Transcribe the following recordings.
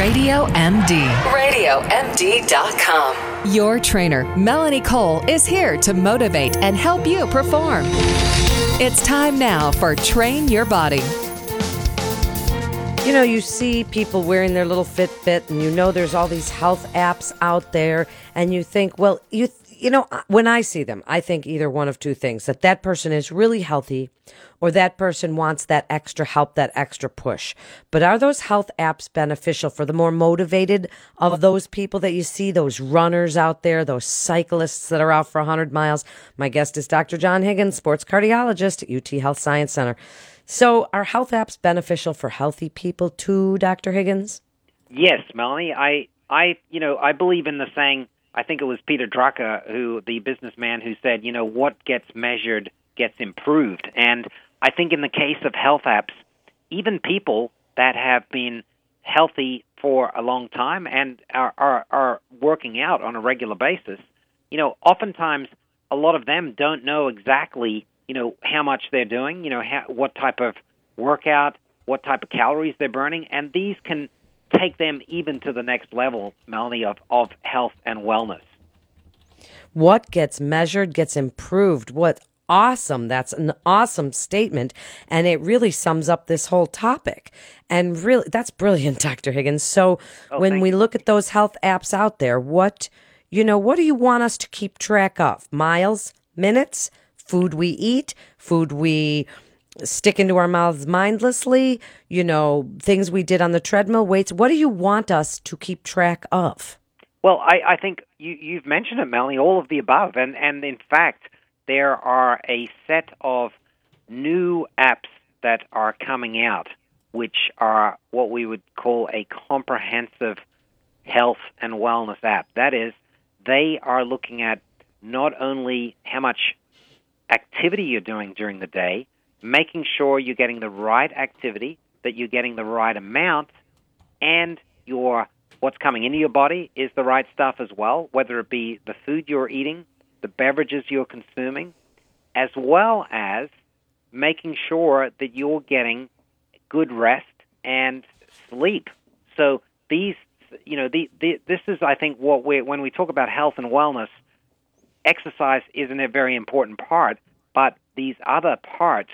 Radio MD. RadioMD.com. Your trainer, Melanie Cole, is here to motivate and help you perform. It's time now for Train Your Body. You know, you see people wearing their little Fitbit, and you know there's all these health apps out there, and you think, well, you you know, when I see them, I think either one of two things: that that person is really healthy, or that person wants that extra help, that extra push. But are those health apps beneficial for the more motivated of those people that you see, those runners out there, those cyclists that are out for 100 miles? My guest is Dr. John Higgins, sports cardiologist at UT Health Science Center. So, are health apps beneficial for healthy people too, Dr. Higgins? Yes, Melanie. I, I, you know, I believe in the saying. I think it was Peter Drucker, who the businessman, who said, you know, what gets measured gets improved. And I think in the case of health apps, even people that have been healthy for a long time and are, are, are working out on a regular basis, you know, oftentimes a lot of them don't know exactly you know how much they're doing, you know how, what type of workout, what type of calories they're burning, and these can take them even to the next level, Melanie, of, of health and wellness. What gets measured gets improved. What awesome. That's an awesome statement. And it really sums up this whole topic. And really, that's brilliant, Dr. Higgins. So oh, when we you. look at those health apps out there, what, you know, what do you want us to keep track of? Miles, minutes, food we eat, food we stick into our mouths mindlessly, you know, things we did on the treadmill, weights. What do you want us to keep track of? Well, I, I think you, you've mentioned it, Melanie, all of the above. And, and in fact, there are a set of new apps that are coming out, which are what we would call a comprehensive health and wellness app. That is, they are looking at not only how much activity you're doing during the day, making sure you're getting the right activity, that you're getting the right amount, and your what's coming into your body is the right stuff as well, whether it be the food you're eating, the beverages you're consuming, as well as making sure that you're getting good rest and sleep. So these, you know, the, the, this is, I think, what we when we talk about health and wellness exercise isn't a very important part, but these other parts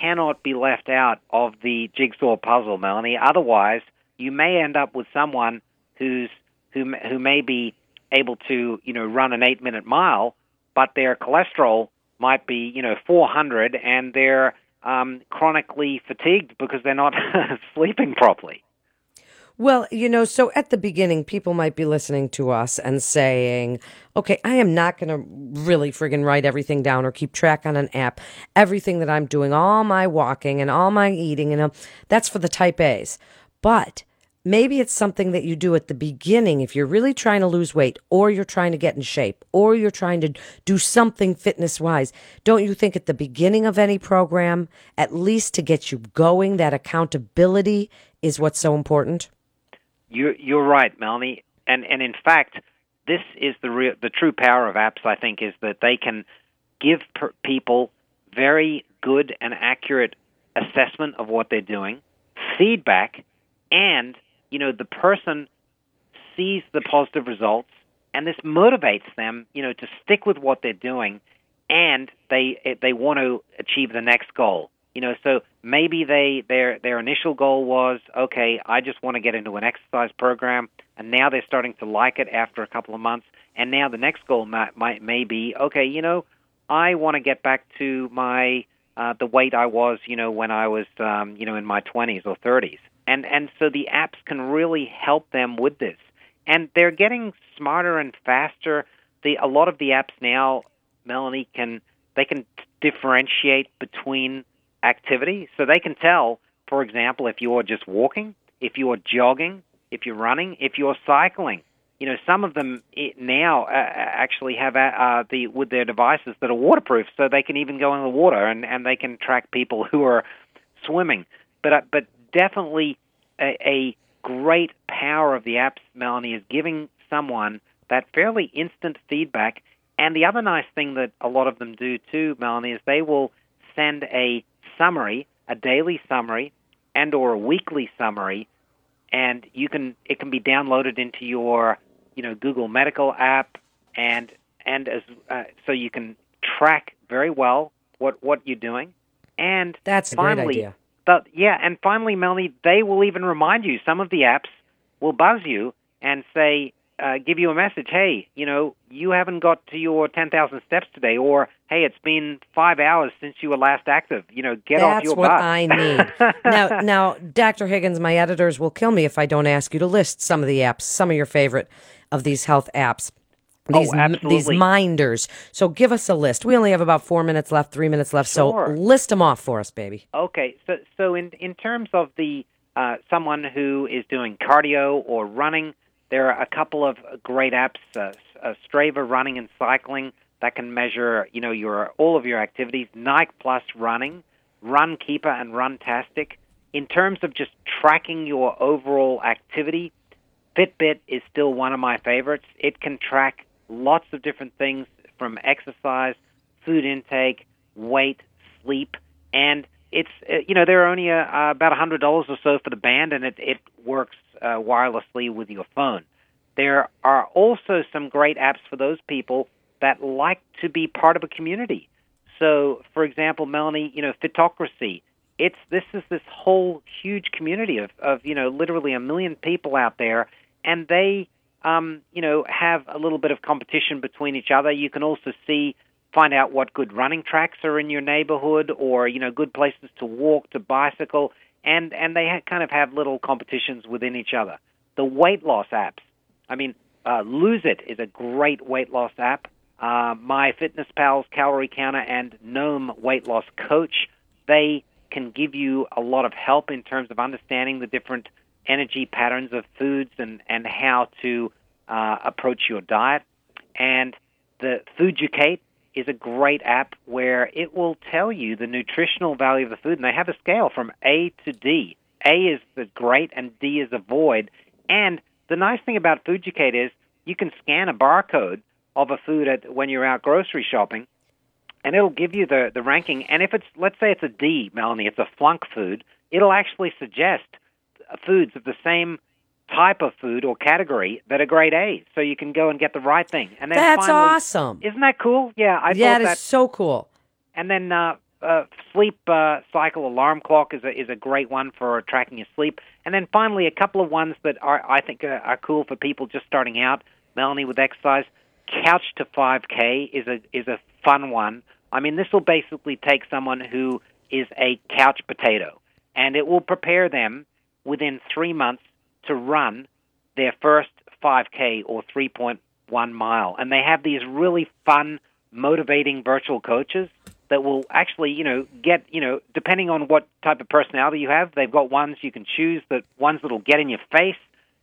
cannot be left out of the jigsaw puzzle, Melanie. Otherwise, you may end up with someone who's who who may be able to you know run an eight minute mile, but their cholesterol might be you know 400, and they're um, chronically fatigued because they're not sleeping properly. Well, you know, so at the beginning, people might be listening to us and saying, okay, I am not going to really friggin' write everything down or keep track on an app. Everything that I'm doing, all my walking and all my eating, and that's for the type A's. But maybe it's something that you do at the beginning if you're really trying to lose weight or you're trying to get in shape or you're trying to do something fitness wise. Don't you think at the beginning of any program, at least to get you going, that accountability is what's so important? You're, you're right, Melanie. And, and in fact, this is the, real, the true power of apps, I think, is that they can give per- people very good and accurate assessment of what they're doing, feedback, and you know the person sees the positive results, and this motivates them, you know, to stick with what they're doing, and they they want to achieve the next goal. You know, so maybe they their their initial goal was okay, I just want to get into an exercise program, and now they're starting to like it after a couple of months, and now the next goal might, might may be okay, you know, I want to get back to my uh, the weight I was, you know, when I was, um, you know, in my 20s or 30s, and and so the apps can really help them with this, and they're getting smarter and faster. The a lot of the apps now, Melanie can they can differentiate between activity. So they can tell, for example, if you're just walking, if you're jogging, if you're running, if you're cycling. You know, some of them now uh, actually have uh, uh, the with their devices that are waterproof, so they can even go in the water and, and they can track people who are swimming. But uh, but definitely a, a great power of the apps, Melanie, is giving someone that fairly instant feedback. And the other nice thing that a lot of them do too, Melanie, is they will send a summary, a daily summary, and or a weekly summary, and you can it can be downloaded into your you know Google Medical app, and and as uh, so you can track very well what what you're doing, and That's a finally, great idea. But yeah, and finally, Melanie, they will even remind you. Some of the apps will buzz you and say, uh, give you a message. Hey, you know, you haven't got to your ten thousand steps today, or hey, it's been five hours since you were last active. You know, get off your butt. That's what. I need. now, now, Dr. Higgins, my editors will kill me if I don't ask you to list some of the apps, some of your favorite of these health apps. Oh, These, m- these minders. So give us a list. We only have about four minutes left, three minutes left. Sure. So list them off for us, baby. Okay, so so in in terms of the uh, someone who is doing cardio or running, there are a couple of great apps, uh, uh, Strava running and cycling that can measure you know your all of your activities. Nike Plus running, Run Keeper, and Runtastic. In terms of just tracking your overall activity, Fitbit is still one of my favorites. It can track lots of different things from exercise, food intake, weight, sleep, and it's uh, you know they're only uh, about a hundred dollars or so for the band, and it it works uh, wirelessly with your phone. There are also some great apps for those people that like to be part of a community. So, for example, Melanie, you know, Fitocracy. It's this is this whole huge community of of you know literally a million people out there, and they um, you know have a little bit of competition between each other. You can also see find out what good running tracks are in your neighborhood, or you know good places to walk, to bicycle, and and they ha- kind of have little competitions within each other. The weight loss apps. I mean, uh, Lose It is a great weight loss app. Uh, My Fitness Pal's Calorie Counter and Noom Weight Loss Coach. They can give you a lot of help in terms of understanding the different energy patterns of foods and, and how to uh, approach your diet. And the Fooducate is a great app where it will tell you the nutritional value of the food, and they have a scale from A to D. A is the great, and D is avoid. And the nice thing about Fooducate is you can scan a barcode of a food at, when you're out grocery shopping, and it'll give you the, the ranking. And if it's, let's say it's a D, Melanie, it's a flunk food, it'll actually suggest foods of the same type of food or category that are grade A. So you can go and get the right thing. And then That's finally, awesome. Isn't that cool? Yeah, I yeah, thought it is that. so cool. And then uh, uh, sleep uh, cycle alarm clock is a is a great one for tracking your sleep. And then finally, a couple of ones that are I think are, are cool for people just starting out. Melanie with exercise. Couch to 5K is a is a fun one. I mean, this will basically take someone who is a couch potato, and it will prepare them within three months to run their first 5K or 3.1 mile. And they have these really fun, motivating virtual coaches that will actually, you know, get, you know, depending on what type of personality you have, they've got ones you can choose, that ones that'll get in your face,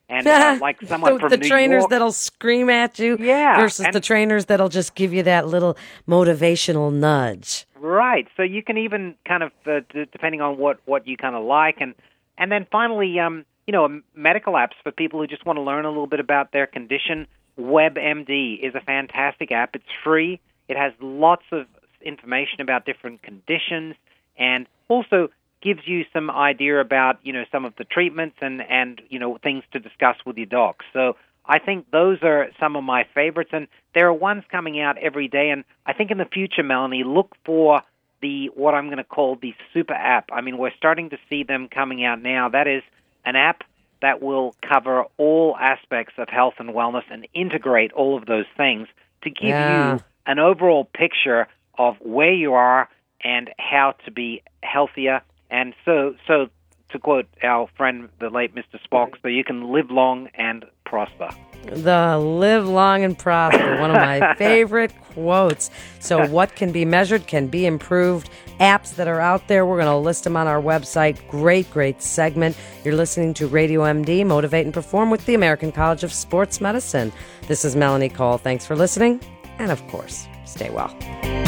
and uh, like someone the, from the New trainers York. that'll scream at you Yeah, versus and- the trainers that'll just give you that little motivational nudge. Right. So you can even kind of, uh, d- depending on what what you kind of like, and and then finally, um, you know, medical apps for people who just want to learn a little bit about their condition. WebMD is a fantastic app. It's free. It has lots of information about different conditions, and also gives you some idea about you know some of the treatments and and you know things to discuss with your doc. So I think those are some of my favorites, and there are ones coming out every day. And I think in the future, Melanie, look for the what I'm going to call the super app. I mean, we're starting to see them coming out now. That is an app that will cover all aspects of health and wellness and integrate all of those things to give Yeah. you an overall picture of where you are and how to be healthier. And so, so to quote our friend, the late Mr. Spock, so you can live long and prosper. The live long and prosper, one of my favorite quotes. So, what can be measured can be improved. Apps that are out there, we're going to list them on our website. Great, great segment. You're listening to Radio MD, Motivate and Perform with the American College of Sports Medicine. This is Melanie Cole. Thanks for listening. And of course, stay well.